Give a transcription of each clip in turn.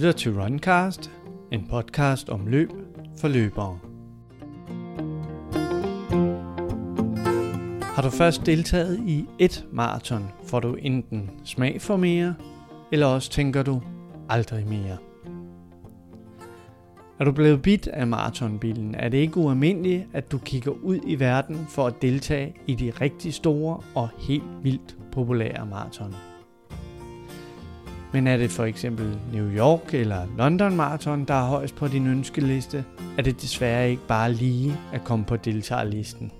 lytter til Runcast, en podcast om løb for løbere. Har du først deltaget i et maraton, får du enten smag for mere, eller også tænker du aldrig mere. Er du blevet bidt af maratonbilen, er det ikke ualmindeligt, at du kigger ud i verden for at deltage i de rigtig store og helt vildt populære maraton. Men er det for eksempel New York eller London Marathon, der er højst på din ønskeliste, er det desværre ikke bare lige at komme på deltagerlisten.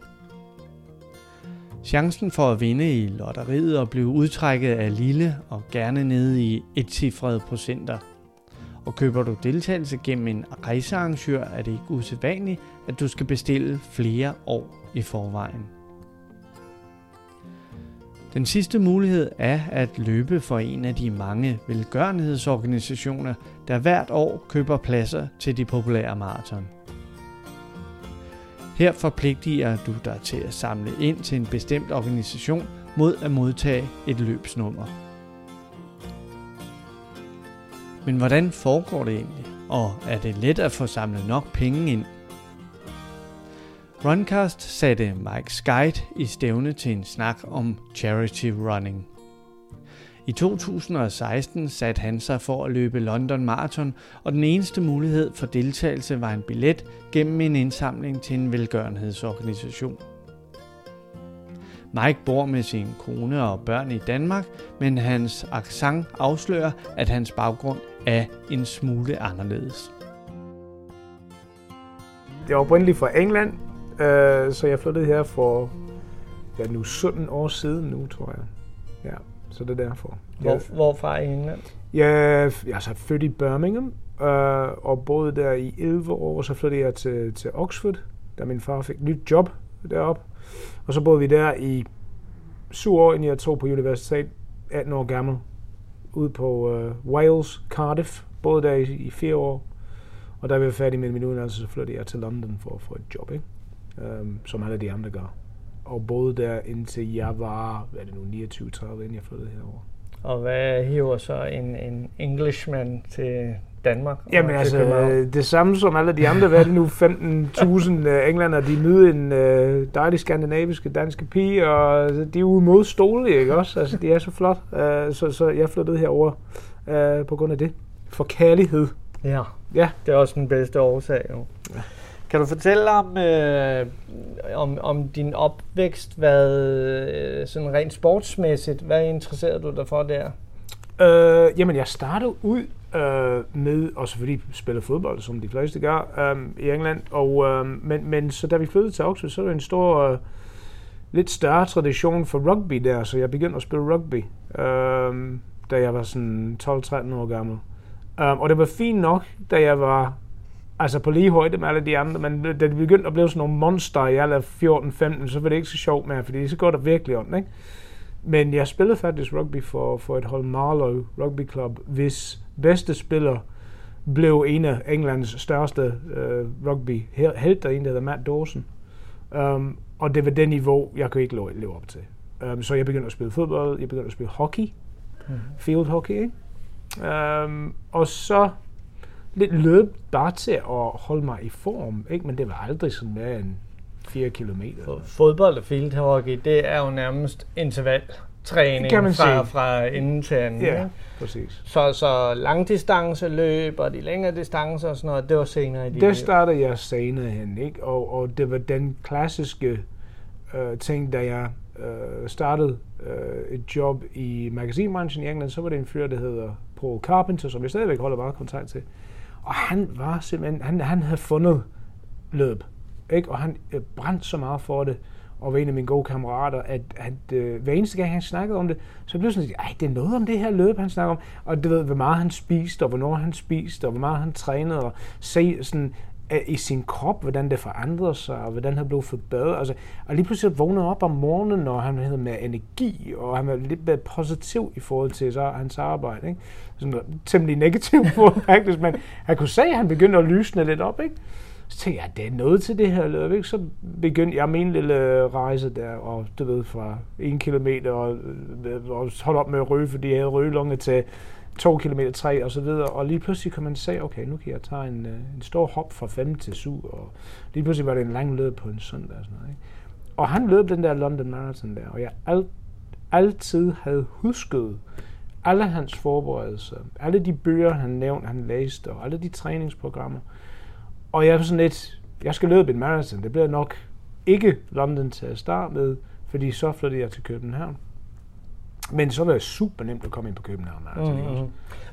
Chancen for at vinde i lotteriet og blive udtrækket er lille og gerne nede i et cifret procenter. Og køber du deltagelse gennem en rejsearrangør, er det ikke usædvanligt, at du skal bestille flere år i forvejen. Den sidste mulighed er at løbe for en af de mange velgørenhedsorganisationer, der hvert år køber pladser til de populære maraton. Her forpligtiger du dig til at samle ind til en bestemt organisation mod at modtage et løbsnummer. Men hvordan foregår det egentlig? Og er det let at få samlet nok penge ind Runcast satte Mike Skite i stævne til en snak om charity running. I 2016 satte han sig for at løbe London Marathon, og den eneste mulighed for deltagelse var en billet gennem en indsamling til en velgørenhedsorganisation. Mike bor med sin kone og børn i Danmark, men hans accent afslører, at hans baggrund er en smule anderledes. Det er oprindeligt fra England, Øh, så jeg flyttede her for ja, nu 17 år siden nu, tror jeg. Ja, så det er derfor. Hvor, jeg, hvorfra i England? Ja, jeg er så født i Birmingham, øh, og boede der i 11 år, og så flyttede jeg til, til Oxford, da min far fik et nyt job deroppe. Og så boede vi der i syv år, inden jeg tog på universitet, 18 år gammel, ude på uh, Wales, Cardiff. Boede der i, i fire år. Og da vi var færdige med min uddannelse, så flyttede jeg til London for at få et job. Ikke? Øhm, som alle de andre gør. Og boede der indtil jeg var, hvad er det nu, 29-30, inden jeg flyttede herover. Og hvad hiver så en, en Englishman til Danmark? Jamen altså, København? det samme som alle de andre, hvad er det nu, 15.000 uh, englænder, de møder en uh, dejlig skandinaviske danske pige, og de er ude mod stole, ikke også? Altså, de er så flot. Uh, så, så jeg flyttede herover uh, på grund af det. For kærlighed. Ja, ja. det er også den bedste årsag, jo. Ja. Kan du fortælle om, øh, om, om din opvækst, hvad øh, sådan rent sportsmæssigt, hvad interesserede du dig for der? Øh, jamen, jeg startede ud øh, med at selvfølgelig spille fodbold, som de fleste gør øh, i England. Og, øh, men, men så da vi flyttede til Oxford, så var det en stor, øh, lidt større tradition for rugby der, så jeg begyndte at spille rugby, øh, da jeg var sådan 12-13 år gammel. Um, og det var fint nok, da jeg var altså på lige højde med alle de andre, men da det begyndte at blive sådan nogle monster i alle 14-15, så var det ikke så sjovt mere, fordi så går der virkelig ondt, ikke? Men jeg spillede faktisk rugby for, for et hold Marlow Rugby Club, hvis bedste spiller blev en af Englands største uh, rugby helt en, der hedder Matt Dawson. Um, og det var det niveau, jeg kunne ikke leve op til. Um, så jeg begyndte at spille fodbold, jeg begyndte at spille hockey, mm. field hockey, ikke? Um, og så lidt løb bare til at holde mig i form, ikke? men det var aldrig sådan mere end 4 kilometer. Fodbold og field hockey, det er jo nærmest interval træning kan man fra, fra enden til anden. Ja, ikke? præcis. Så, så langdistance løb og de længere distancer og sådan noget, det var senere i dit Det startede jeg senere hen, ikke? Og, og det var den klassiske øh, ting, da jeg øh, startede øh, et job i magasinbranchen i England, så var det en fyr, der hedder Paul Carpenter, som jeg stadigvæk holder meget kontakt til. Og han var simpelthen, han, han havde fundet løb, ikke? og han øh, brændte så meget for det, og var en af mine gode kammerater, at, at øh, hver eneste gang han snakkede om det, så blev sådan, at det er noget om det her løb, han snakker om. Og du ved, hvor meget han spiste, og hvornår han spiste, og hvor meget han trænede, og se sådan, i sin krop, hvordan det forandrede sig, og hvordan han blev forbedret. Altså, og lige pludselig vågnede op om morgenen, og han havde mere energi, og han var lidt mere positiv i forhold til så, hans arbejde. Ikke? Sådan temmelig negativ på, faktisk, men han kunne se, at han begyndte at lysne lidt op. Ikke? Så tænkte jeg, det er noget til det her løb. Ikke? Så begyndte jeg min lille øh, rejse der, og du ved, fra en kilometer, og, øh, og holde op med at ryge, fordi jeg havde rygelunge til 2 km, 3 og så videre, og lige pludselig kan man se, okay, nu kan jeg tage en, øh, en stor hop fra 5 til 7, og lige pludselig var det en lang løb på en søndag og sådan noget. Ikke? Og han løb den der London Marathon der, og jeg alt, altid havde husket alle hans forberedelser, alle de bøger, han nævnte, han læste, og alle de træningsprogrammer. Og jeg var sådan lidt, jeg skal løbe en marathon, det bliver nok ikke London til at starte med, fordi så flyttede jeg til København. Men så var det super nemt at komme ind på København. Altså, mm-hmm.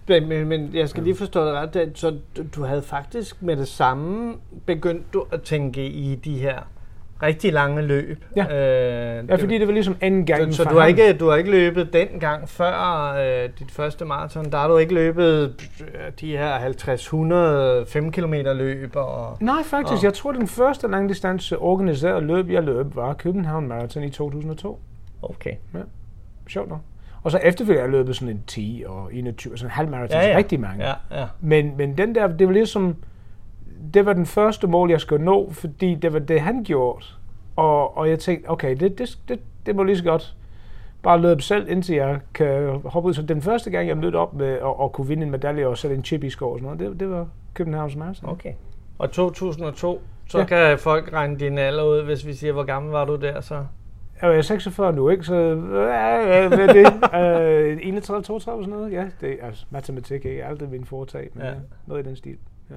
men, men, men jeg skal lige forstå det ret. Så du, du havde faktisk med det samme begyndt du at tænke i de her rigtig lange løb. Ja, øh, ja fordi det var ligesom anden gang. Så, så du, har ikke, du har ikke løbet den gang før øh, dit første maraton. Der har du ikke løbet øh, de her 50-100 5 km løb? Og, Nej, faktisk. Og, jeg tror, den første langdistance organiserede løb, jeg løb, var København Marathon i 2002. Okay. Ja, sjovt nok. Og så efterfølgende har jeg løbet sådan en 10 og 21, sådan en halv marathon, ja, ja. rigtig mange. Ja, ja. Men, men den der, det var ligesom, det var den første mål, jeg skulle nå, fordi det var det, han gjorde. Og, og jeg tænkte, okay, det, det, det, det må lige så godt bare løbe selv, indtil jeg kan hoppe ud. Så den første gang, jeg mødte op med at, at kunne vinde en medalje og sætte en chip i skov og sådan noget, det, det var Københavns Marathon. Okay. Og 2002, så ja. kan folk regne din alder ud, hvis vi siger, hvor gammel var du der så? Jeg er 46 nu, ikke? Så hvad er det? Uh, 31, 32 sådan noget? Ja, det er altså, matematik er aldrig min foretag, men ja. noget i den stil. Ja.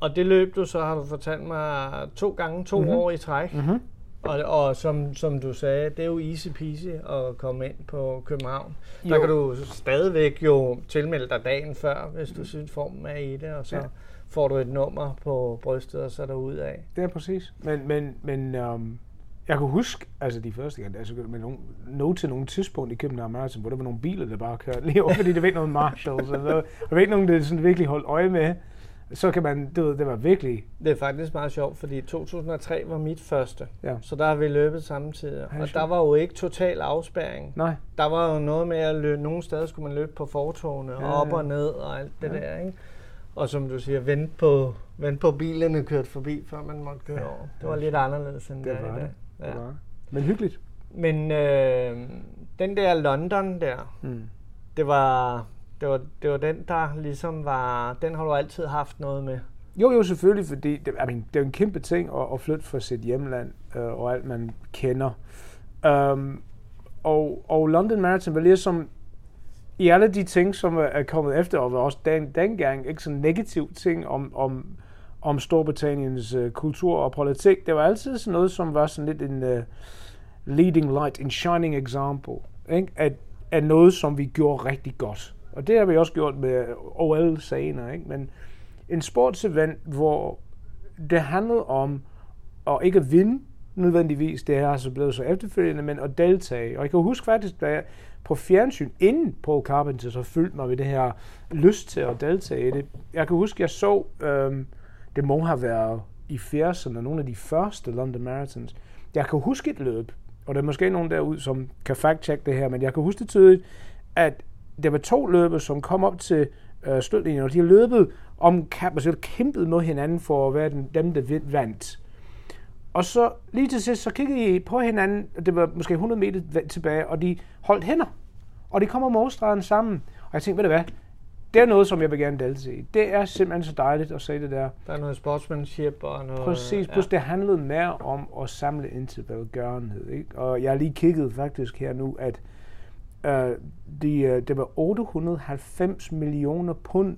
Og det løb du så, har du fortalt mig, to gange to mm-hmm. år i træk. Mm-hmm. Og, og som, som du sagde, det er jo easy peasy at komme ind på København. Jo. Der kan du stadigvæk jo tilmelde dig dagen før, hvis du synes formen er i det, og så ja. får du et nummer på brystet, og så er der ud af. Det er præcis. Men, men, men um, jeg kan huske, altså de første gange, altså med nogen, nå til nogle tidspunkt i København Marathon, hvor der var nogle biler, der bare kørte lige over, fordi det var ikke nogen marshals, eller der var ikke nogen, der sådan virkelig holdt øje med så kan man, du ved, det var virkelig... Det er faktisk meget sjovt, fordi 2003 var mit første, ja. så der har vi løbet samtidig. Og der var jo ikke total afspærring. Nej. Der var jo noget med at løbe, nogle steder skulle man løbe på fortogene, ja, op og ned og alt det ja. der, ikke? Og som du siger, vente på, vente på bilerne kørte forbi, før man måtte køre ja. over. Det var lidt anderledes end det var det. Ja. var. Men hyggeligt. Men øh, den der London der, mm. det var det var, det var den, der ligesom var... Den har du altid haft noget med. Jo, jo, selvfølgelig, fordi det, I mean, det er en kæmpe ting at, at flytte fra sit hjemland øh, og alt, man kender. Um, og, og London Marathon var ligesom i alle de ting, som er kommet efter, og var også den, dengang ikke så negativ ting om, om, om Storbritanniens øh, kultur og politik. Det var altid sådan noget, som var sådan lidt en uh, leading light, en shining example ikke? At, at noget, som vi gjorde rigtig godt. Og det har vi også gjort med OL senere, ikke? Men en sportsevent, hvor det handlede om at ikke at vinde nødvendigvis, det er altså blevet så efterfølgende, men at deltage. Og jeg kan huske faktisk, da jeg på fjernsyn inden på Carpenter, så fyldte mig med det her lyst til at deltage i det. Jeg kan huske, jeg så, Øh, det må have været i 80'erne, nogle af de første London Marathons. Jeg kan huske et løb, og der er måske nogen derude, som kan fact-check det her, men jeg kan huske det tydeligt, at der var to løbere, som kom op til øh, slutningen, og de har løbet om kamp, altså kæmpet mod hinanden for at være den, dem, der vandt. Og så lige til sidst, så kiggede de på hinanden, og det var måske 100 meter tilbage, og de holdt hænder. Og de kommer målstregen sammen. Og jeg tænkte, ved du hvad, det er noget, som jeg vil gerne deltage i. Det er simpelthen så dejligt at se det der. Der er noget sportsmanship og noget... Præcis, plus ja. det handlede mere om at samle ind til velgørenhed. Ikke? Og jeg har lige kigget faktisk her nu, at Uh, de, uh, det var 890 millioner pund,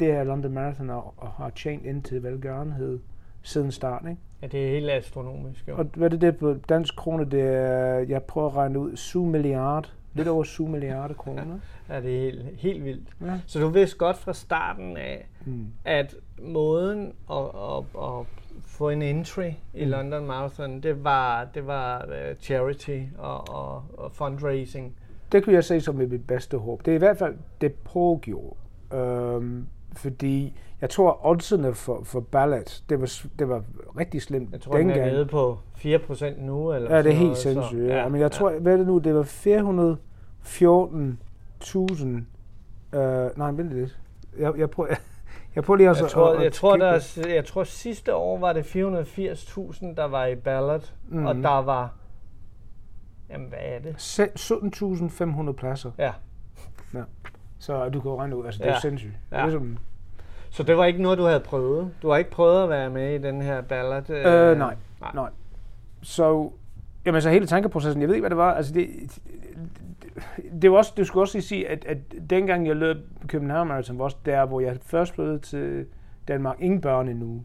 det her London Marathon har, har tjent ind til velgørenhed siden starten. Ikke? Ja, det er helt astronomisk. Jo. Og hvad er det på dansk kroner? Det er, jeg prøver at regne ud, 7 milliarder. Lidt over 7 milliarder kroner. ja, det er helt, helt vildt. Ja. Så du vidste godt fra starten af, mm. at måden at, at, at få en entry i mm. London Marathon, det var, det var uh, charity og, og, og fundraising det kunne jeg se som mit bedste håb. Det er i hvert fald det pågjorde. Øhm, fordi jeg tror, oddsene for, for ballet, det var, det var rigtig slemt Jeg tror, dengang. den er nede på 4% nu. Eller ja, det er helt sindssygt. Ja. Men jeg tror, ja. hvad er det nu, det var 414.000... Øh, nej, vent lidt. Jeg, jeg prøver... Jeg, prøver lige også jeg tror, at, jeg, tror, der, er, jeg tror sidste år var det 480.000, der var i ballot, mm. og der var Jamen, hvad er det? 17.500 pladser. Ja. ja. Så du kan regne ud, altså det er Ja. sindssygt. Ja. Det er som, Så det var ikke noget, du havde prøvet? Du har ikke prøvet at være med i den her ballad? øh, nej, nej. nej. Så, jamen så hele tankeprocessen, jeg ved ikke, hvad det var. Altså det, det, det, var også, det skulle også lige sige, at, at dengang jeg løb København Marathon, var også der, hvor jeg først flyttede til Danmark, ingen børn endnu.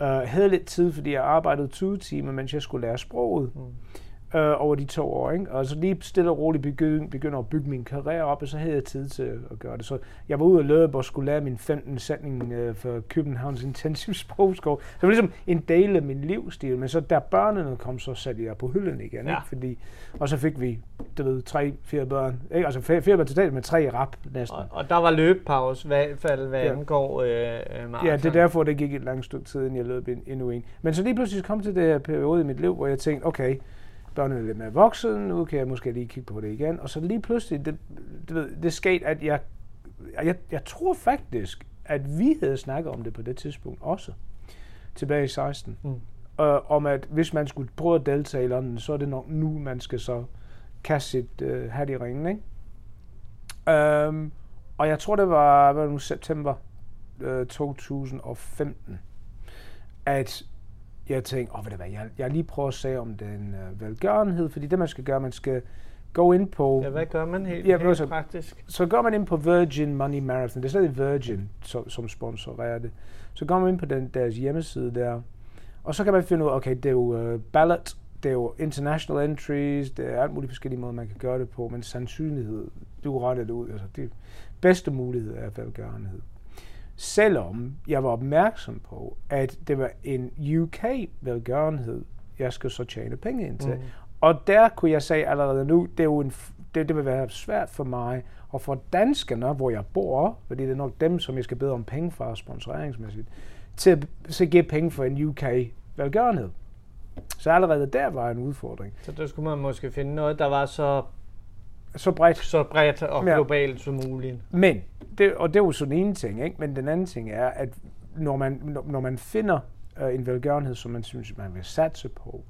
Uh, havde lidt tid, fordi jeg arbejdede 20 timer, mens jeg skulle lære sproget. Mm. Øh, over de to år. Ikke? Og så lige stille og roligt begynde, begynder at bygge min karriere op, og så havde jeg tid til at gøre det. Så jeg var ude og løbe og skulle lære min 15 sætning øh, for Københavns Intensiv Sprogskole. Så det var ligesom en del af min livsstil. Men så da børnene kom, så satte jeg på hylden igen. Ja. Ikke? Fordi, og så fik vi, du ved, tre, fire børn. Ikke? Altså fire, fire børn totalt med tre rap næsten. Og, og der var løbepause, i hvert fald hvad Ja. angår øh, øh, maraton. Ja, det er derfor, det gik et langt stykke tid, inden jeg løb en, endnu en. Men så lige pludselig kom til det her periode i mit liv, hvor jeg tænkte, okay, børnene er lidt mere voksne, nu kan jeg måske lige kigge på det igen. Og så lige pludselig, det, du ved, det skete, at jeg, jeg, jeg tror faktisk, at vi havde snakket om det på det tidspunkt også, tilbage i 16. Mm. Øh, om at hvis man skulle prøve at deltage i London, så er det nok nu, man skal så kaste sit øh, hat i ringen, ikke? Um, og jeg tror, det var, hvad det nu, september øh, 2015, at jeg tænkte, åh, ved du hvad, jeg, jeg lige prøver at se om den øh, velgørenhed, fordi det man skal gøre, man skal gå ind på, Ja, hvad gør man helt, Ja, helt så- praktisk? så går man ind på Virgin Money Marathon, det er stadig Virgin, som, som sponsorerer det. Så går man ind på den, deres hjemmeside der, og så kan man finde ud af, okay, det er jo uh, ballot, det er jo international entries, det er alt muligt forskellige måder, man kan gøre det på, men sandsynlighed, du regner det ud, altså det bedste mulighed er velgørenhed. Selvom jeg var opmærksom på, at det var en UK-velgørenhed, jeg skal så tjene penge ind til. Mm. Og der kunne jeg sige allerede nu, det, er jo en, det, det vil være svært for mig, og for danskerne, hvor jeg bor, fordi det er nok dem, som jeg skal bede om penge fra sponsoreringsmæssigt, til at så give penge for en UK velgørenhed. Så allerede der var en udfordring. Så der skulle man måske finde noget, der var så, Så bredt. så bredt og Ja. globalt som muligt. Men, det, og det er jo sådan en ting, ikke? men den anden ting er, at når man, når, når man finder øh, en velgørenhed, som man synes, man vil satse på,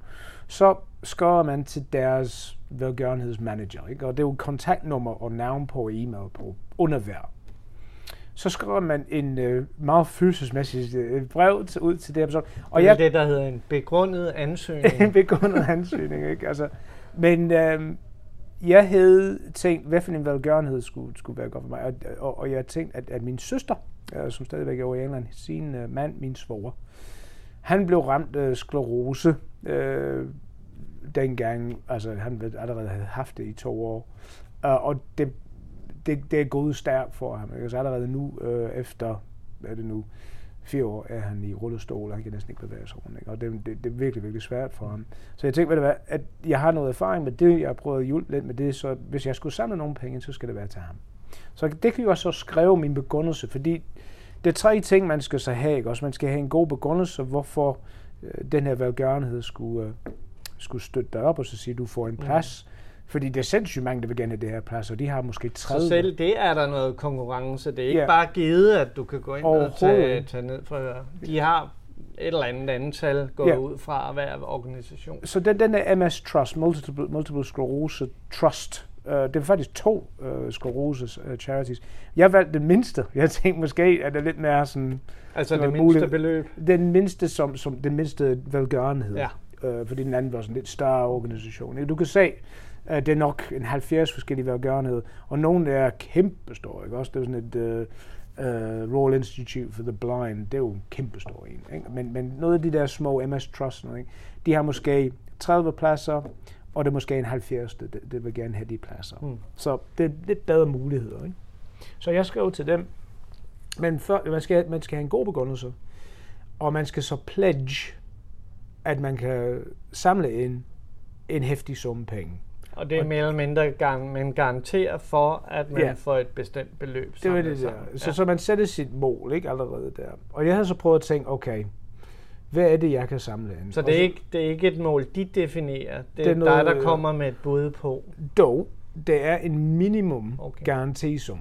så skriver man til deres velgørenhedsmanager, ikke? og det er jo kontaktnummer og navn på e-mail på under hver. Så skriver man en øh, meget følelsesmæssigt øh, brev til, ud til det her person. Og Og det er jeg, det, der hedder en begrundet ansøgning. en begrundet ansøgning, ikke? Altså, men øhm, jeg havde tænkt, hvad for en velgørenhed skulle, skulle være godt for mig. Og, og, og jeg tænkte, at, at min søster, øh, som stadigvæk er over i England, sin øh, mand, min svoger, han blev ramt af sklerose øh, dengang. Altså, han ved- allerede havde haft det i to år. Uh, og det, det, det er gået stærkt for ham. Altså allerede nu, øh, efter, hvad er det nu, fire år er han i rullestol, og han kan næsten ikke bevæge sig rundt. Ikke? Og det, det, det er virkelig, virkelig svært for ham. Så jeg tænkte, hvad, at jeg har noget erfaring med det, jeg har prøvet at hjælpe lidt med det, så hvis jeg skulle samle nogle penge, så skal det være til ham. Så det kan jeg også skrive min begrundelse, fordi det er tre ting, man skal så have. Ikke? Også man skal have en god begrundelse, hvorfor øh, den her velgørenhed skulle, øh, skulle støtte dig op, og så sige, at du får en plads. Mm. Fordi det er sindssygt mange, der vil gerne det her plads, og de har måske 30. Så selv det er der noget konkurrence. Det er ikke Ja. bare givet, at du kan gå ind og tage, tage ned fra... De har et eller andet antal gået Ja. ud fra hver organisation. Så den, den der MS Trust, Multiple, Multiple Sclerose Trust, uh, det er faktisk to uh, sclerose uh, charities. Jeg valgte den mindste. Jeg tænkte måske, at det er lidt mere sådan, Altså Det det, det mindste muligt. beløb. den mindste som, som den mindste velgørenhed. Ja. Uh, fordi den anden var sådan en lidt større organisation. Du kan se, det er nok en 70 forskellige velgørenheder, og nogle er kæmpe store, ikke? Også det er sådan et uh, uh, Royal Institute for the Blind, det er jo en kæmpe stor en. Ikke? Men, men noget af de der små MS Trust, ikke? de har måske 30 pladser, og det er måske en 70, det, det, det vil gerne have de pladser. Mm. Så det er lidt bedre muligheder. Ikke? Så jeg skrev til dem, men før, man, skal, man skal have en god begrundelse, og man skal så pledge, at man kan samle en, en hæftig sum penge. Og det er mere eller mindre gang, man garanterer for, at man Ja. får et bestemt beløb Det var det der. sammen. Så, så man sætter sit mål ikke allerede der. Og jeg havde så prøvet at tænke, okay, hvad er det, jeg kan samle ind? Så det er, ikke, det er ikke et mål, de definerer. Det, Det er er dig, noget, der øh, kommer med et bud på. Dog, det er en minimum Okay. garantisum.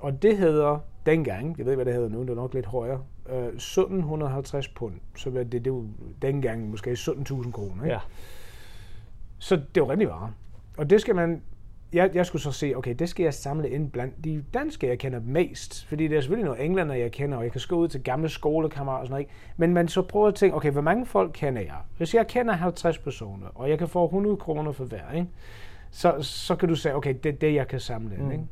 Og det hedder dengang, jeg ved ikke, hvad det hedder nu, det er nok lidt højere, øh, 1750 pund. Så det, det er jo dengang måske 17.000 kroner. Ikke? Ja. Så det er jo rimelig varmt. Og det skal man jeg, jeg skulle så se, okay, det skal jeg samle ind blandt de danske, jeg kender mest. Fordi det er selvfølgelig nogle englænder, jeg kender, og jeg kan gå ud til gamle skolekammerater og sådan noget. Ikke? Men man så prøver at tænke, okay, hvor mange folk kender jeg? Hvis jeg kender 50 personer, og jeg kan få 100 kroner for hver, ikke? Så, så kan du sige, okay, det er det, jeg kan samle ind. Mm. Ikke?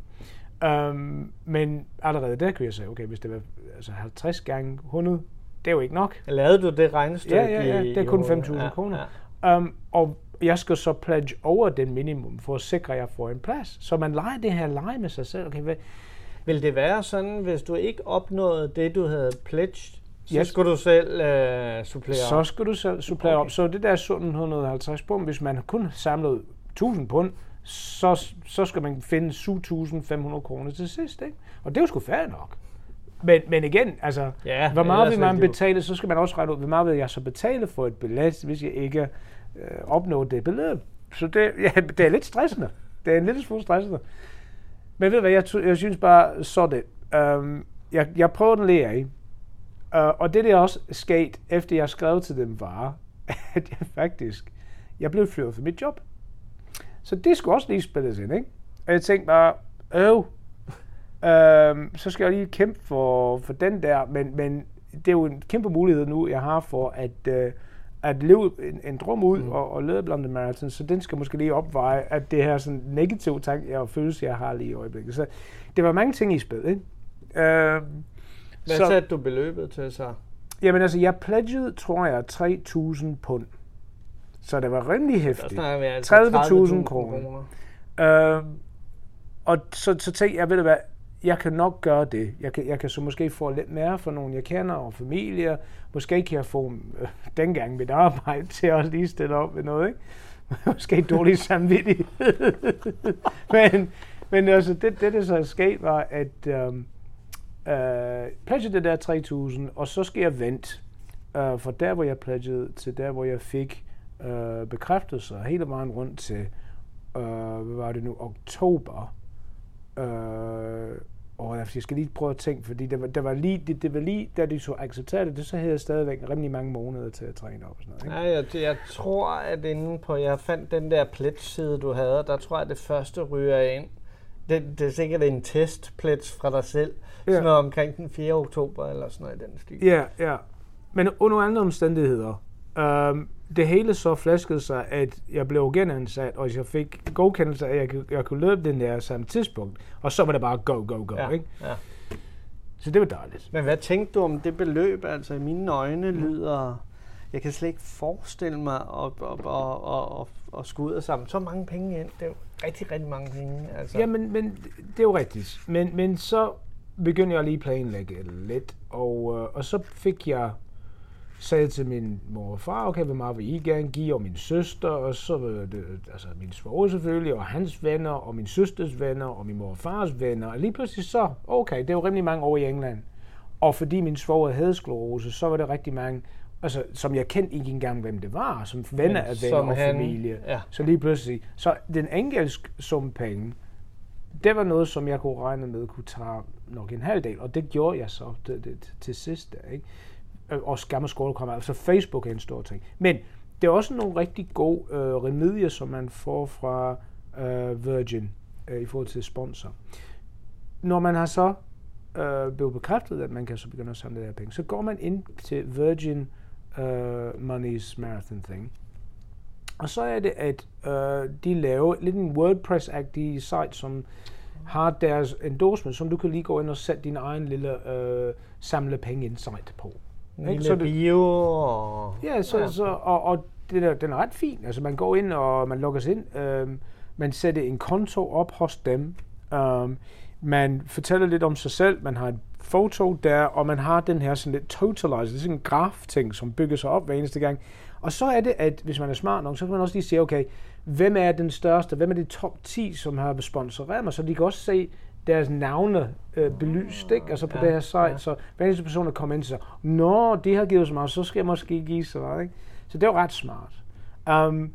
Um, men allerede der kan jeg sige, okay, hvis det var altså 50 gange 100, det er jo ikke nok. Lavede du det regnestykke? Ja, ja, ja. Det er kun 5.000 ja, kroner. Ja. Um, og jeg skal så pledge over den minimum, for at sikre, at jeg får en plads. Så man leger det her lege med sig selv. Okay, hvad? Vil det være sådan, hvis du ikke opnåede det, du havde pledged, så yes. skulle du selv øh, supplere Så skal du selv supplere okay. op. Så det der 1750 pund, hvis man kun samlet 1000 pund, så, så skal man finde 7.500 kroner til sidst. Ikke? Og det er jo sgu fair nok. Men, men igen, altså, ja, hvor meget vil man betale, så skal man også regne ud, hvor meget vil jeg så betale for et billet, hvis jeg ikke øh, opnå det beløb. Så det, ja, det er lidt stressende. Det er en lille smule stressende. Men ved du hvad, jeg, jeg synes bare, så det. Um, jeg, jeg prøvede at lære, ikke? Uh, øh, og det der også sket, efter jeg skrev til dem, var, at jeg faktisk, jeg blev fyret for mit job. Så det skulle også lige spilles ind, ikke? Og jeg tænkte bare, øh, øh, så skal jeg lige kæmpe for, for den der, men, men det er jo en kæmpe mulighed nu, jeg har for at, øh, at leve en, en drøm ud mm. og, og lede blandt marathon, så den skal måske lige opveje, at det her sådan negative tanke og følelse, jeg har lige i øjeblikket. Så det var mange ting i spil, ikke? Øh, Hvad så, satte du beløbet til så? Jamen altså, jeg pledgede, tror jeg, 3.000 pund. Så det var rimelig hæftigt. Altså 30.000 kroner. Øh, og så, så tænkte jeg, ved du hvad, jeg kan nok gøre det. Jeg kan, jeg kan så måske få lidt mere for nogen, jeg kender, og familie. Måske kan jeg få øh, dengang mit arbejde til at lige stille op med noget, ikke? måske dårlig samvittighed. men, men altså, det, det, der så er sket, var, at øhm, øh, øh, pledgede det der 3.000, og så skal jeg vente øh, fra der, hvor jeg pledgede, til der, hvor jeg fik øh, bekræftelser hele vejen rundt til, øh, hvad var det nu, oktober. Øh, og jeg skal lige prøve at tænke, fordi det var, det var, lige, det, det var lige, da de så accepterede det, så havde jeg stadigvæk rimelig mange måneder til at træne op og sådan noget. Ikke? Ja, jeg, jeg tror, at inde på, jeg fandt den der pledge-side, du havde, der tror jeg, at det første ryger ind. Det, det er sikkert en test-pledge fra dig selv, ja. sådan noget omkring den 4. oktober, eller sådan noget i den stil. Ja, ja. Men under andre omstændigheder, øhm, det hele så flaskede sig, at jeg blev genansat, og jeg fik godkendelse af, at jeg, jeg kunne løbe den der samme tidspunkt. Og så var det bare go, go, go. Ja, ikke? Ja. Så det var dejligt. Men hvad tænkte du om det beløb? Altså i mine øjne lyder... Jeg kan slet ikke forestille mig at, at, at, at, at skulle ud og samle så mange penge ind. Det er jo rigtig, rigtig mange penge. Altså. Ja, men, men det er jo rigtigt. Men, men så begyndte jeg lige at planlægge lidt, og, øh, og så fik jeg sagde til min mor og far, okay, hvor meget vil I gerne give, og min søster, og så var det, altså min svoger selvfølgelig, og hans venner, og min søsters venner, og min mor og fars venner, og lige pludselig så, okay, det er jo rimelig mange år i England. Og fordi min svoger havde sklerose, så var det rigtig mange, altså, som jeg kendte ikke engang, hvem det var, som venner af venner og han, familie. Ja. Så lige pludselig, så den engelsk sum penge, det var noget, som jeg kunne regne med kunne tage nok en halv del, og det gjorde jeg så det, det, til sidst. Ikke? Og og score kommer. Altså Facebook er en stor ting. Men det er også nogle rigtig gode øh, remedier, som man får fra øh, Virgin øh, i forhold til sponsor. Når man har så øh, blevet bekræftet, at man kan så begynde at samle der penge, så går man ind til Virgin øh, Money's Marathon Thing. Og så er det, at øh, de laver lidt en WordPress-agtig site, som har deres endorsement, som du kan lige gå ind og sætte din egen lille øh, samle penge insight på. Ikke? Så det, bio og... Ja, så, ja. Så, og, og det der, den er ret fin. Altså man går ind, og man logger sig ind. Øh, man sætter en konto op hos dem. Øh, man fortæller lidt om sig selv. Man har et foto der, og man har den her sådan lidt totalizer. Det er sådan en graf-ting, som bygger sig op hver eneste gang. Og så er det, at hvis man er smart nok, så kan man også lige se, okay, hvem er den største, hvem er de top 10, som har sponsoreret mig, så de kan også se, deres navne øh, belyst, ikke? Altså på ja, det her site, ja. så hver eneste person, der kommer ind, så Nå, de har givet så meget, så skal jeg måske give så meget, ikke? Så det var ret smart. Um,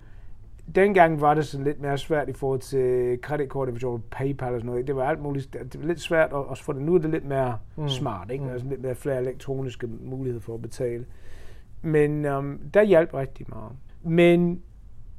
dengang var det sådan lidt mere svært i forhold til kreditkort, for PayPal og sådan noget. Det var alt muligt. Det var lidt svært at, få det. Nu er det lidt mere mm. smart, ikke? Mm. Altså lidt mere flere elektroniske muligheder for at betale. Men um, der hjalp rigtig meget. Men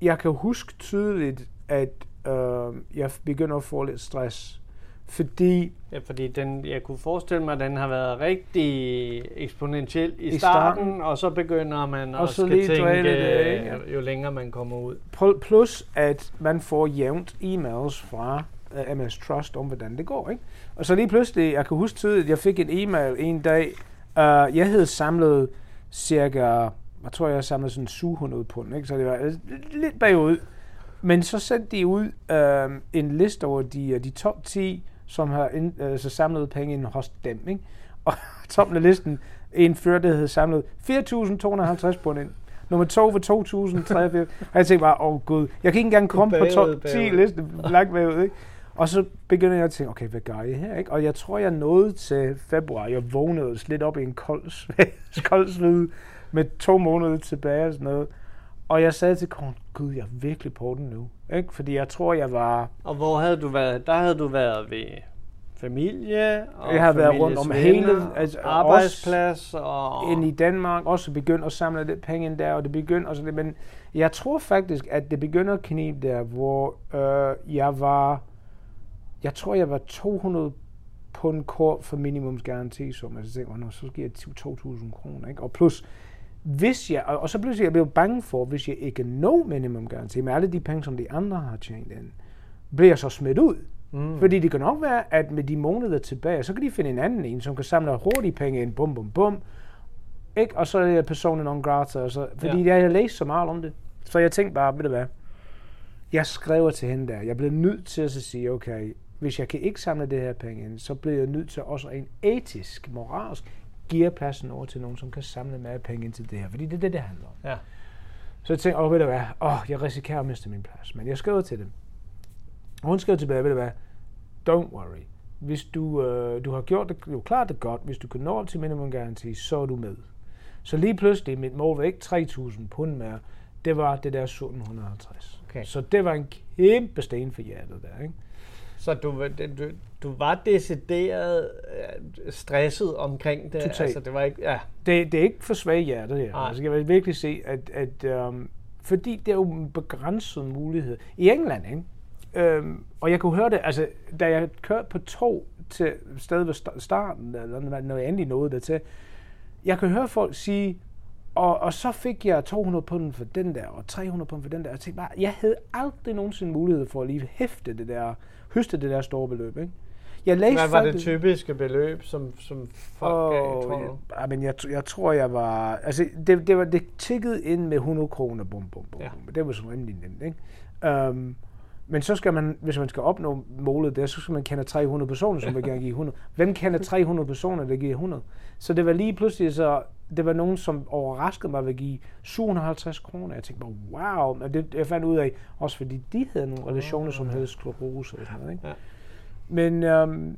jeg kan huske tydeligt, at øh, jeg begynder at få lidt stress. Fordi... Ja, fordi den, jeg kunne forestille mig, at den har været rigtig eksponentiel i, I starten, starten, og så begynder man og så lige tænke, det, jo længere man kommer ud. Plus, at man får jævnt e-mails fra uh, øh, MS Trust om, hvordan det går. Ikke? Og så lige pludselig, jeg kan huske tydeligt, jeg fik en e-mail en dag, uh, jeg havde samlet cirka, jeg tror, jeg havde samlet sådan 700 pund, ikke? så det var lidt bagud. Men så sendte de ud uh, en liste over de, de top 10 som har ind, øh, så samlet penge ind hos dem. Ikke? Og toppen af listen, en fyr, der havde samlet 4.250 pund ind. Nummer 2 for 2.083. Og jeg tænkte bare, åh oh, gud, jeg kan ikke engang komme på top 10 liste langt bagud. Ikke? Og så begynder jeg at tænke, okay, hvad gør jeg her? Ikke? Og jeg tror, jeg nåede til februar. Jeg vågnede lidt op i en kold, kold sved med to måneder tilbage og sådan noget. Og jeg sagde til konen, gud, jeg er virkelig på den nu. Ikke? Fordi jeg tror, jeg var... Og hvor havde du været? Der havde du været ved familie og Jeg har været rundt om hele altså, arbejdsplads og ind i Danmark også begyndt at samle lidt penge ind der og det begyndte også det men jeg tror faktisk at det begynder at knibe der hvor øh, jeg var jeg tror jeg var 200 på en kort for minimumsgaranti så altså, tænkte, så skal jeg 2.000 kroner ikke? og plus hvis jeg, og så pludselig jeg blev bange for, hvis jeg ikke når minimum garanti med alle de penge, som de andre har tjent ind, bliver jeg så smidt ud. Mm. Fordi det kan nok være, at med de måneder tilbage, så kan de finde en anden en, som kan samle hurtige penge ind, bum, bum, bum. Ikke? Og så er det personen non grata. Og så, fordi ja. jeg har læst så meget om det. Så jeg tænkte bare, ved du hvad, jeg skriver til hende der, jeg bliver nødt til at sige, okay, hvis jeg kan ikke samle det her penge ind, så bliver jeg nødt til også en etisk, moralsk, giver pladsen over til nogen, som kan samle mere penge ind til det her. Fordi det er det, det handler om. Ja. Så jeg tænkte, åh, ved du hvad, åh, jeg risikerer at miste min plads. Men jeg skrev til dem. Og hun skrev tilbage, ved du hvad, don't worry. Hvis du, øh, du har gjort det, du klart det godt, hvis du kan nå til minimum garanti, så er du med. Så lige pludselig, mit mål var ikke 3.000 pund mere, det var det der 1750. Okay. Så det var en kæmpe sten for hjertet der, ikke? Så du, du, du var decideret øh, stresset omkring det? Totalt. Altså, det, var ikke, ja. det, det er ikke for svage hjertet her. Altså, jeg vil virkelig se, at, at um, fordi det er jo en begrænset mulighed. I England, ikke? Um, og jeg kunne høre det, altså, da jeg kørte på tog til stedet ved starten, eller når jeg endelig nåede det til, jeg kan høre folk sige, og, og så fik jeg 200 pund for den der, og 300 pund for den der. Og jeg tænkte bare, jeg havde aldrig nogensinde mulighed for at lige hæfte det der, høste det der store beløb, ikke? Jeg læste Hvad var det typiske beløb, som, som folk oh, gav, tror du? Ja, men jeg, jeg tror, jeg var... Altså, det, det, var, det tikkede ind med 100 kroner, bum, bum, bum. Ja. Det var så rimelig nemt, ikke? Um, men så skal man, hvis man skal opnå målet der, så skal man kende 300 personer, som vil gerne give 100. Hvem kender 300 personer, der giver 100? Så det var lige pludselig så, det var nogen, som overraskede mig ved at give 750 kroner. Jeg tænkte bare, wow. Men det, jeg fandt ud af, også fordi de havde nogle relationer, som havde sklerose og sådan noget. Ikke? Ja. Men øhm,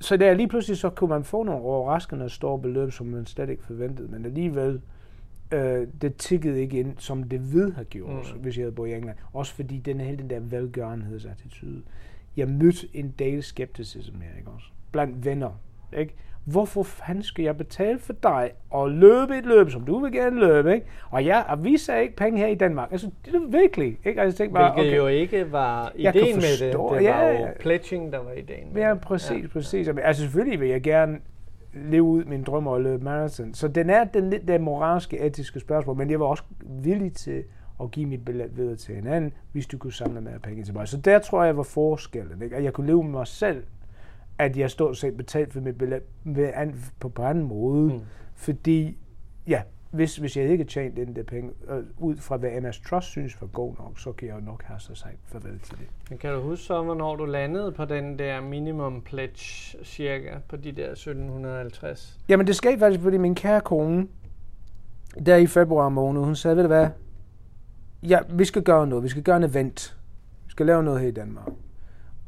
så der lige pludselig så kunne man få nogle overraskende store beløb, som man slet ikke forventede, men alligevel øh, det tikkede ikke ind, som det ved har gjort, mm. hvis jeg havde boet i England. Også fordi den hele den der velgørenhedsattitude. Jeg mødte en del skepticism her, ikke også? Blandt venner, ikke? hvorfor fanden skal jeg betale for dig og løbe et løb, som du vil gerne løbe, ikke? Og ja, og vi sagde ikke penge her i Danmark. Altså, det er virkelig, ikke? Altså, jeg bare, Hvilket okay, jo ikke var ideen med det. Det ja, var jo pledging, der var ideen med Ja, præcis, ja. præcis. Altså, selvfølgelig vil jeg gerne leve ud min drøm og løbe marathon. Så den er den lidt der moralske, etiske spørgsmål, men jeg var også villig til at give mit billet videre til en anden, hvis du kunne samle mere penge til mig. Så der tror jeg var forskellen. Ikke? At jeg kunne leve med mig selv at jeg stort set betalt for mit billet på anden måde. Mm. Fordi, ja, hvis, hvis jeg ikke tjent den der penge, øh, ud fra hvad MS Trust synes var god nok, så kan jeg jo nok have så sagt farvel til det. Men kan du huske så, hvornår du landede på den der minimum pledge cirka, på de der 1750? Jamen det skete faktisk, fordi min kære kone, der i februar måned, hun sagde, ved du hvad, ja, vi skal gøre noget, vi skal gøre en event, vi skal lave noget her i Danmark.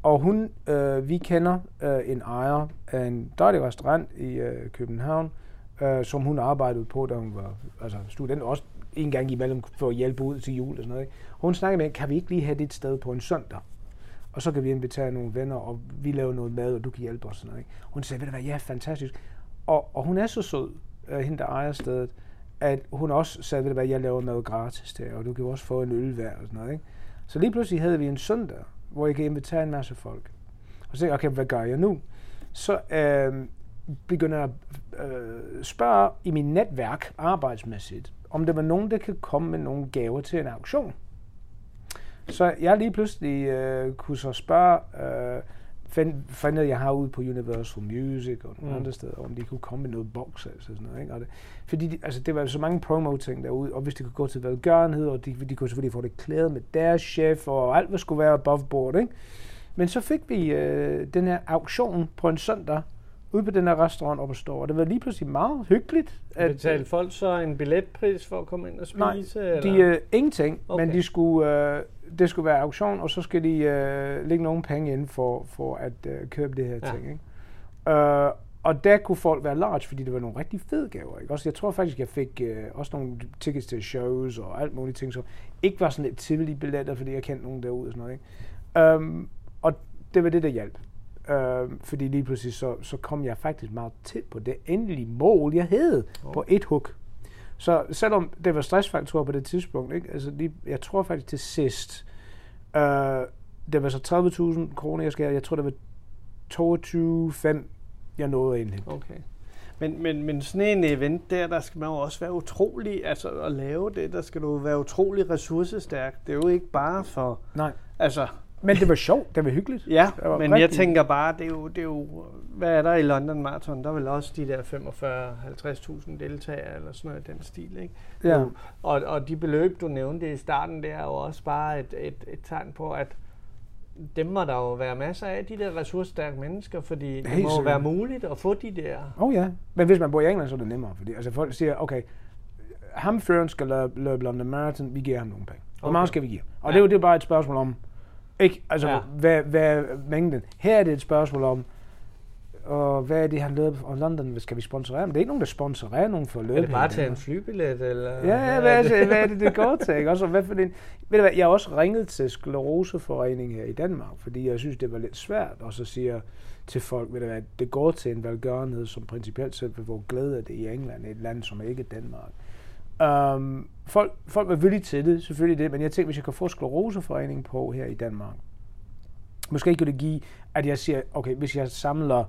Og hun, øh, vi kender øh, en ejer af en dejlig restaurant i øh, København, øh, som hun arbejdede på, da hun var altså, student, også en gang imellem for at hjælpe ud til jul og sådan noget. Ikke? Hun snakkede med, kan vi ikke lige have dit sted på en søndag? Og så kan vi invitere nogle venner, og vi laver noget mad, og du kan hjælpe os. Sådan noget, ikke? Hun sagde, ved du hvad, ja, fantastisk. Og, og hun er så sød, øh, hende der ejer stedet, at hun også sagde, ved du hvad, jeg laver mad gratis der, og du kan også få en øl hver og sådan noget. Ikke? Så lige pludselig havde vi en søndag, hvor jeg kan invitere en masse folk. Og så tænker jeg, okay, hvad gør jeg nu? Så øh, begynder jeg at øh, spørge i min netværk arbejdsmæssigt, om der var nogen, der kan komme med nogle gaver til en auktion. Så jeg lige pludselig øh, kunne så spørge, øh, fandt, fandt jeg har ude på Universal Music og nogle mm. andre steder, om de kunne komme med noget box altså sådan noget. Ikke? Og det, fordi de, altså, det var så mange promo-ting derude, og hvis de kunne gå til velgørenhed, og de, de kunne selvfølgelig få det klædet med deres chef, og alt hvad skulle være above board. Ikke? Men så fik vi øh, den her auktion på en søndag, ude på den her restaurant op og stå, og det var lige pludselig meget hyggeligt. At, Betalte folk så en billetpris for at komme ind og spise? Nej, eller? de øh, ingenting, okay. men de skulle, øh, det skulle være auktion, og så skal de øh, lægge nogle penge ind for, for at øh, købe det her ja. ting. Ikke? Øh, og der kunne folk være large, fordi det var nogle rigtig fede gaver. Ikke? Også, jeg tror faktisk, jeg fik øh, også nogle tickets til shows og alt muligt ting, som ikke var sådan lidt Tivoli-billetter, fordi jeg kendte nogen derude og sådan noget. Ikke? Um, og det var det, der hjalp. Uh, fordi lige pludselig så, så kom jeg faktisk meget tæt på det endelige mål, jeg havde oh. på et hug. Så selvom det var stressfaktorer på det tidspunkt, ikke? Altså lige, jeg tror faktisk til sidst, uh, det var så 30.000 kroner, jeg skal jeg tror det var 22,5 jeg nåede indhente. Okay. Men, men, men sådan en event der, der skal man jo også være utrolig, altså at lave det, der skal du være utrolig ressourcestærk. Det er jo ikke bare for... Nej. Altså, men det var sjovt, det var hyggeligt. Ja, var men rigtig... jeg tænker bare, det er, jo, det er jo, hvad er der i London Marathon? Der er vel også de der 45-50.000 deltagere, eller sådan noget i den stil, ikke? Ja. Og, og de beløb, du nævnte i starten, det er jo også bare et, et, et tegn på, at dem må der jo være masser af, de der ressourcestærke mennesker, fordi det Helt må jo være muligt at få de der... Oh ja, men hvis man bor i England, så er det nemmere, fordi altså folk siger, okay, ham føren skal løbe London Marathon, vi giver ham nogle penge. Hvor okay. meget skal vi give? Og ja. det er jo det er bare et spørgsmål om, ikke? Altså, ja. hvad, hvad mængden? Her er det et spørgsmål om, og hvad er det, han løber om London? Skal vi sponsorere? Men det er ikke nogen, der sponsorerer nogen for at løbe. Er det bare til en flybillet? Eller? Ja, hvad er, det, hvad er det, det går til? Ikke? Også, hvad for en, ved du hvad, jeg har også ringet til Skleroseforeningen her i Danmark, fordi jeg synes, det var lidt svært, og så siger til folk, ved du hvad, det går til en velgørenhed, som principielt set vil få glæde af det i England, et land, som er ikke Danmark. Um, folk, folk var villige til det, selvfølgelig det, men jeg tænkte, hvis jeg kan få Skleroseforeningen på her i Danmark, måske kunne det give, at jeg siger, okay, hvis jeg samler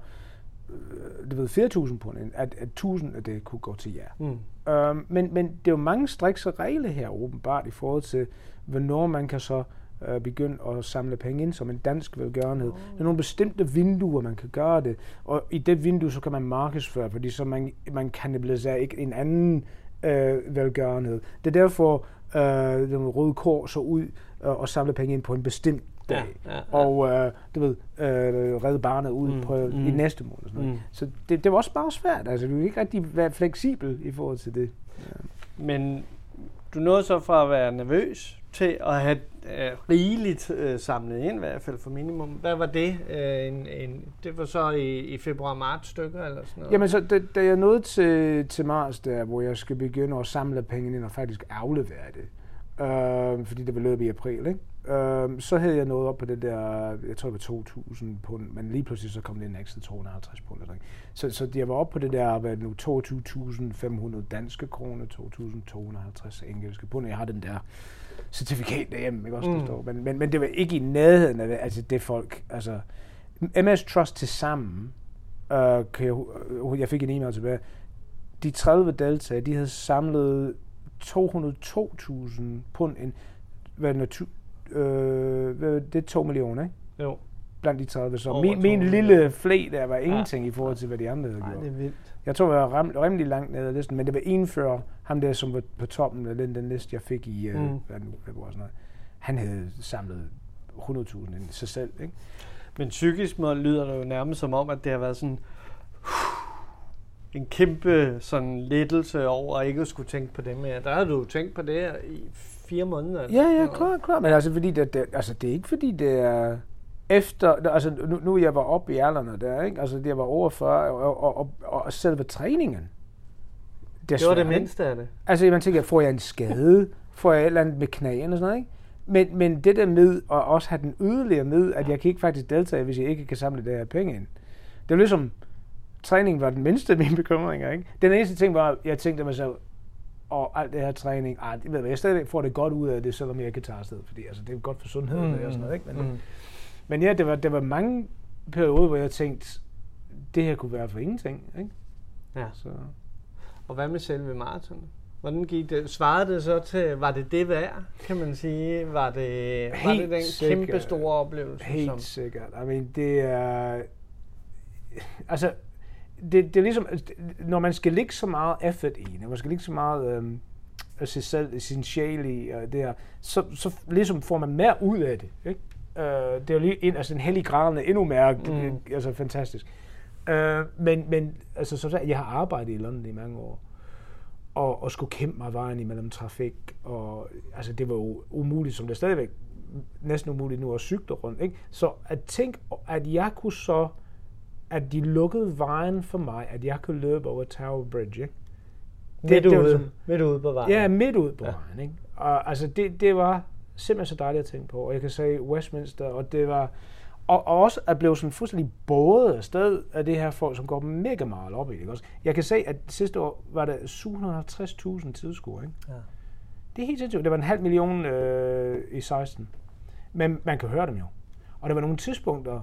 øh, du ved, 4.000 pund, at, at 1.000 af det kunne gå til jer. Mm. Um, men, men det er jo mange strikse regler her åbenbart i forhold til, hvornår man kan så uh, begynde at samle penge ind som en dansk velgørenhed. Oh. Der er nogle bestemte vinduer, man kan gøre det, og i det vindue, så kan man markedsføre, fordi så man, man kannibaliserer ikke en anden øh, velgørenhed. Det er derfor, øh, den røde kår så ud øh, og samle penge ind på en bestemt dag. Ja, ja, ja. Og øh, du ved, øh, redde barnet ud mm, på, mm, i næste måned. Sådan noget. Mm. Så det, det var også bare svært. Altså, du er ikke rigtig være fleksibel i forhold til det. Ja. Men du nåede så fra at være nervøs til at have øh, rigeligt øh, samlet ind, i hvert fald for minimum. Hvad var det? Øh, en, en, det var så i, i februar-marts stykker eller sådan noget? Jamen, så da, da jeg nåede til, til marts, der, hvor jeg skal begynde at samle pengene ind og faktisk aflevere det, øh, fordi det var løbet i april, ikke? Øh, så havde jeg nået op på det der, jeg tror det var 2.000 pund, men lige pludselig så kom det en ekstra 250 pund. Eller så, så jeg var oppe på det der, hvad nu, 22.500 danske kroner, 2.250 engelske pund. Jeg har den der certifikat derhjemme, ikke også, mm. det står. Men, men, men det var ikke i nærheden af det, altså det folk, altså MS Trust til sammen, øh, kan jeg, øh, jeg fik en e-mail tilbage, de 30 deltagere, de havde samlet 202.000 pund ind, hvad er øh, det er 2 millioner, ikke? Jo. Blandt de 30. Så min, min lille flæ der var ingenting ja. i forhold til, hvad de andre havde gjort. det er vildt. Jeg tror, jeg var rim, rimelig langt nede af listen, men det var en før ham der, som var på toppen af den, den liste, jeg fik i øh, mm. hvad nu, februar sådan noget. Han havde samlet 100.000 ind sig selv, ikke? Men psykisk måde lyder det jo nærmest som om, at det har været sådan en kæmpe sådan lettelse over at ikke skulle tænke på det mere. Der har du tænkt på det i fire måneder. Ja, ja, klar, klar. Men altså, fordi det, det, altså, det er ikke fordi, det er efter, altså nu, nu jeg var oppe i alderne der, ikke? Altså det var over 40, og, og, og, og selve træningen. Det, det var det mindste af det. Altså man tænker, får jeg en skade? Får jeg et eller andet med knæene og sådan noget, ikke? Men, men det der med at også have den yderligere med, at jeg kan ikke faktisk deltage, hvis jeg ikke kan samle det her penge ind. Det er ligesom, træning var den mindste af mine bekymringer, ikke? Den eneste ting var, jeg tænkte mig så, og alt det her træning. Ej, det ved jeg, jeg stadigvæk får det godt ud af det, selvom jeg ikke kan tage afsted, fordi altså, det er godt for sundheden mm. og sådan noget. Ikke? Men, mm. men ja, det var, det var mange perioder, hvor jeg tænkte, det her kunne være for ingenting. Ikke? Ja. Så. Og hvad med selve maraton? Hvordan gik det? Svarede det så til, var det det værd, kan man sige? Var det, Helt var det den sikkert. kæmpe store oplevelse? Helt som... sikkert. I mean, det er... Altså, det, det er ligesom, når man skal lægge så meget effort i, når man skal lægge så meget øhm, af sig selv, sin sjæl i og det her, så, så ligesom får man mere ud af det. Ikke? Uh, det er jo lige altså en hellig graden er endnu mere, mm. altså fantastisk. Uh, men, men altså, så jeg har arbejdet i London i mange år, og, og skulle kæmpe mig vejen imellem trafik, og altså det var jo umuligt, som det stadigvæk næsten umuligt nu at cykle rundt. Ikke? Så at tænke, at jeg kunne så at de lukkede vejen for mig, at jeg kunne løbe over Tower Bridge. Ikke? Det, midt, det ude, sådan, midt ude på vejen. Ja, midt ude på ja. vejen. Ikke? Og altså, det, det var simpelthen så dejligt at tænke på. Og jeg kan sige Westminster, og det var... Og, og også at blive sådan fuldstændig både afsted af det her folk, som går mega meget op i det. Også, jeg kan se, at sidste år var der 750.000 tilskuere. Ikke? Ja. Det er helt sindssygt. Det var en halv million øh, i 16. Men man kan høre dem jo. Og der var nogle tidspunkter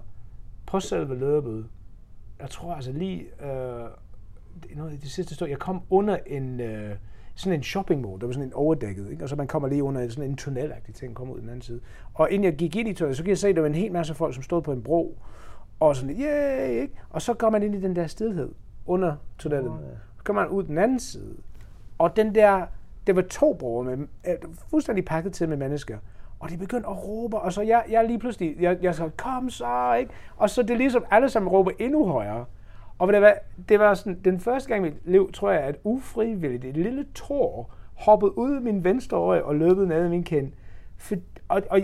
på selve løbet, jeg tror altså lige, øh, noget i det sidste stund, jeg kom under en, øh, sådan en shopping mall, der var sådan en overdækket, ikke? og så man kommer lige under sådan en tunnelagtig ting, kommer ud den anden side. Og inden jeg gik ind i tøjet, så kan jeg se, at der var en hel masse folk, som stod på en bro, og sådan, yeah, ikke? Og så går man ind i den der stedhed under tunnelen. Oh, ja. Så kommer man ud den anden side. Og den der, det var to broer med, fuldstændig pakket til med mennesker. Og de begyndte at råbe, og så jeg, jeg lige pludselig, jeg, jeg så, kom så, ikke? Og så det er ligesom, alle sammen råber endnu højere. Og det var, det var sådan, den første gang i mit liv, tror jeg, at ufrivilligt, et lille tår, hoppede ud af min venstre øje og løbede ned af min kind. For, og, og,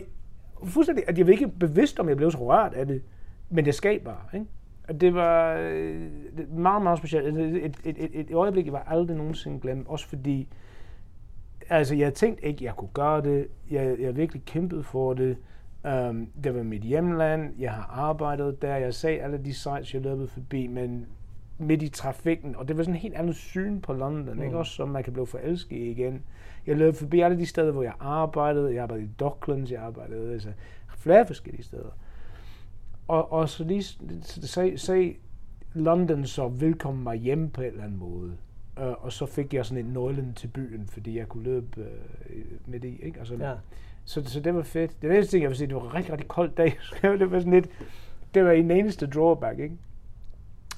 fuldstændig, at jeg var ikke bevidst om, jeg blev så rørt af det, men det skab bare, ikke? Og det var øh, meget, meget specielt. Altså, et, et, et, et øjeblik, jeg var aldrig nogensinde glemt, også fordi, altså jeg tænkte ikke, jeg kunne gøre det. Jeg, jeg virkelig kæmpet for det. Um, det var mit hjemland. Jeg har arbejdet der. Jeg sagde alle de sites, jeg løbede forbi, men midt i trafikken, og det var sådan en helt andet syn på London, mm. ikke? Også som man kan blive forelsket i igen. Jeg løb forbi alle de steder, hvor jeg arbejdede. Jeg arbejdede i Docklands, jeg arbejdede altså, flere forskellige steder. Og, og så lige se, se London så velkommen mig hjem på en eller anden måde. Uh, og så fik jeg sådan en nøglen til byen, fordi jeg kunne løbe uh, midt i. Ikke? Altså, ja. så, så det var fedt. Det næste ting, jeg vil sige, det var en rigtig, rigtig koldt dag. det var sådan lidt, det var en eneste drawback, ikke?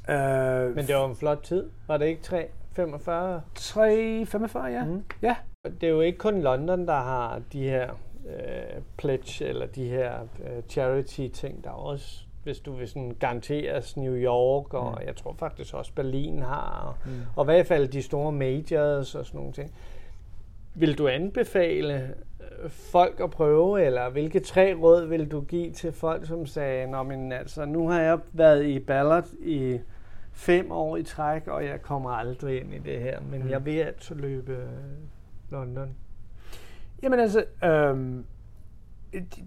Uh, Men det var en flot tid. Var det ikke 3, 45? 3, 45, ja. Mm. ja. Det er jo ikke kun London, der har de her uh, pledge, eller de her uh, charity-ting. Der er også hvis du vil sådan garanteres New York, og mm. jeg tror faktisk også Berlin har, og, mm. og i hvert fald de store majors og sådan nogle ting. Vil du anbefale øh, folk at prøve, eller hvilke tre råd vil du give til folk, som sagde, Nå, men altså, nu har jeg været i Ballard i fem år i træk, og jeg kommer aldrig ind i det her, men mm. jeg vil altså løbe øh, London. Jamen altså, øhm,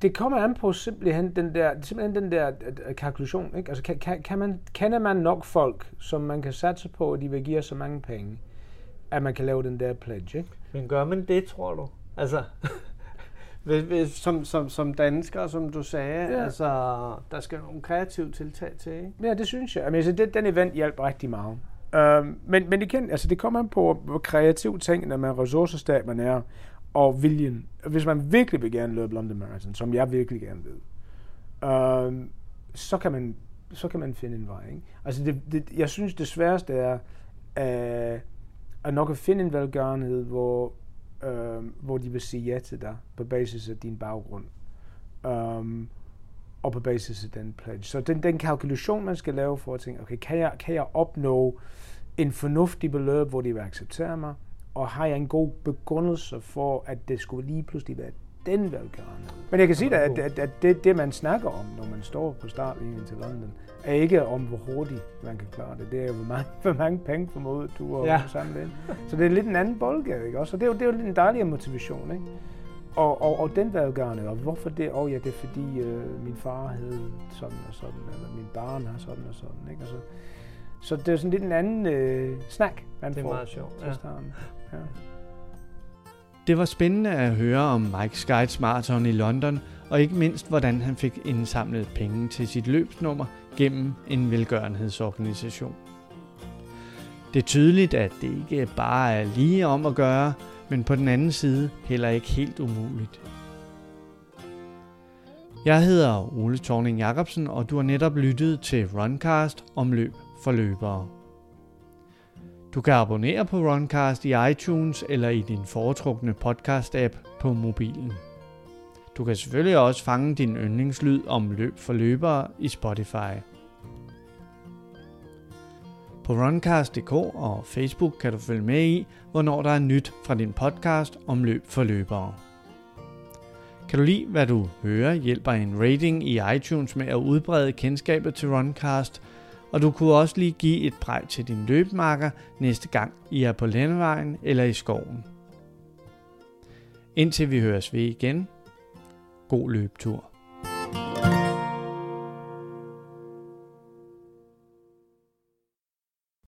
det kommer an på simpelthen den der, simpelthen den der kalkulation. Ikke? Altså, kan, kan, kan man, kender man nok folk, som man kan satse på, at de vil give så mange penge, at man kan lave den der pledge? Ikke? Men gør man det, tror du? Altså, som, som, som dansker, som du sagde, ja. altså, der skal nogle kreative tiltag til, ikke? Ja, det synes jeg. I mean, altså, det, den event hjælper rigtig meget. Uh, men, men igen, altså, det kommer an på, hvor kreativ tingene med ressourcestat man er og viljen. Hvis man virkelig vil gerne løbe London Marathon, som jeg virkelig gerne vil, øh, så, kan man, så kan man finde en vej. Ikke? Altså det, det, jeg synes, det sværeste er øh, at nok at finde en velgørenhed, hvor, øh, hvor de vil sige ja til dig på basis af din baggrund. Um, og på basis af den pledge. Så den, den kalkulation, man skal lave for at tænke, okay, kan jeg, kan jeg opnå en fornuftig beløb, hvor de vil acceptere mig? Og har jeg en god begrundelse for, at det skulle lige pludselig være den velgørende. Men jeg kan sige, at, at, at det, det, man snakker om, når man står på startlinjen til London, er ikke om, hvor hurtigt man kan klare det. Det er jo, hvor mange, hvor mange penge for mod du og ja. samle ind. Så det er lidt en anden boldgade, ikke også? Og det er jo, det er jo lidt en dejligere motivation, ikke? Og, og, og den velgørende, og hvorfor det? Åh oh, ja, det er fordi øh, min far havde sådan og sådan, eller min barn har sådan og sådan, ikke? Altså, så det er sådan lidt en anden øh, snak, man det er får meget sjovt. til starten. Ja. Det var spændende at høre om Mike Skides marathon i London, og ikke mindst hvordan han fik indsamlet penge til sit løbsnummer gennem en velgørenhedsorganisation. Det er tydeligt, at det ikke bare er lige om at gøre, men på den anden side heller ikke helt umuligt. Jeg hedder Ole Thorning Jacobsen, og du har netop lyttet til Runcast om løb for løbere. Du kan abonnere på Runcast i iTunes eller i din foretrukne podcast-app på mobilen. Du kan selvfølgelig også fange din yndlingslyd om løb for løbere i Spotify. På runcast.dk og Facebook kan du følge med i, hvornår der er nyt fra din podcast om løb for løbere. Kan du lide, hvad du hører, hjælper en rating i iTunes med at udbrede kendskabet til Runcast, og du kunne også lige give et præg til din løbmarker næste gang I er på landevejen eller i skoven. Indtil vi høres ved igen. God løbetur.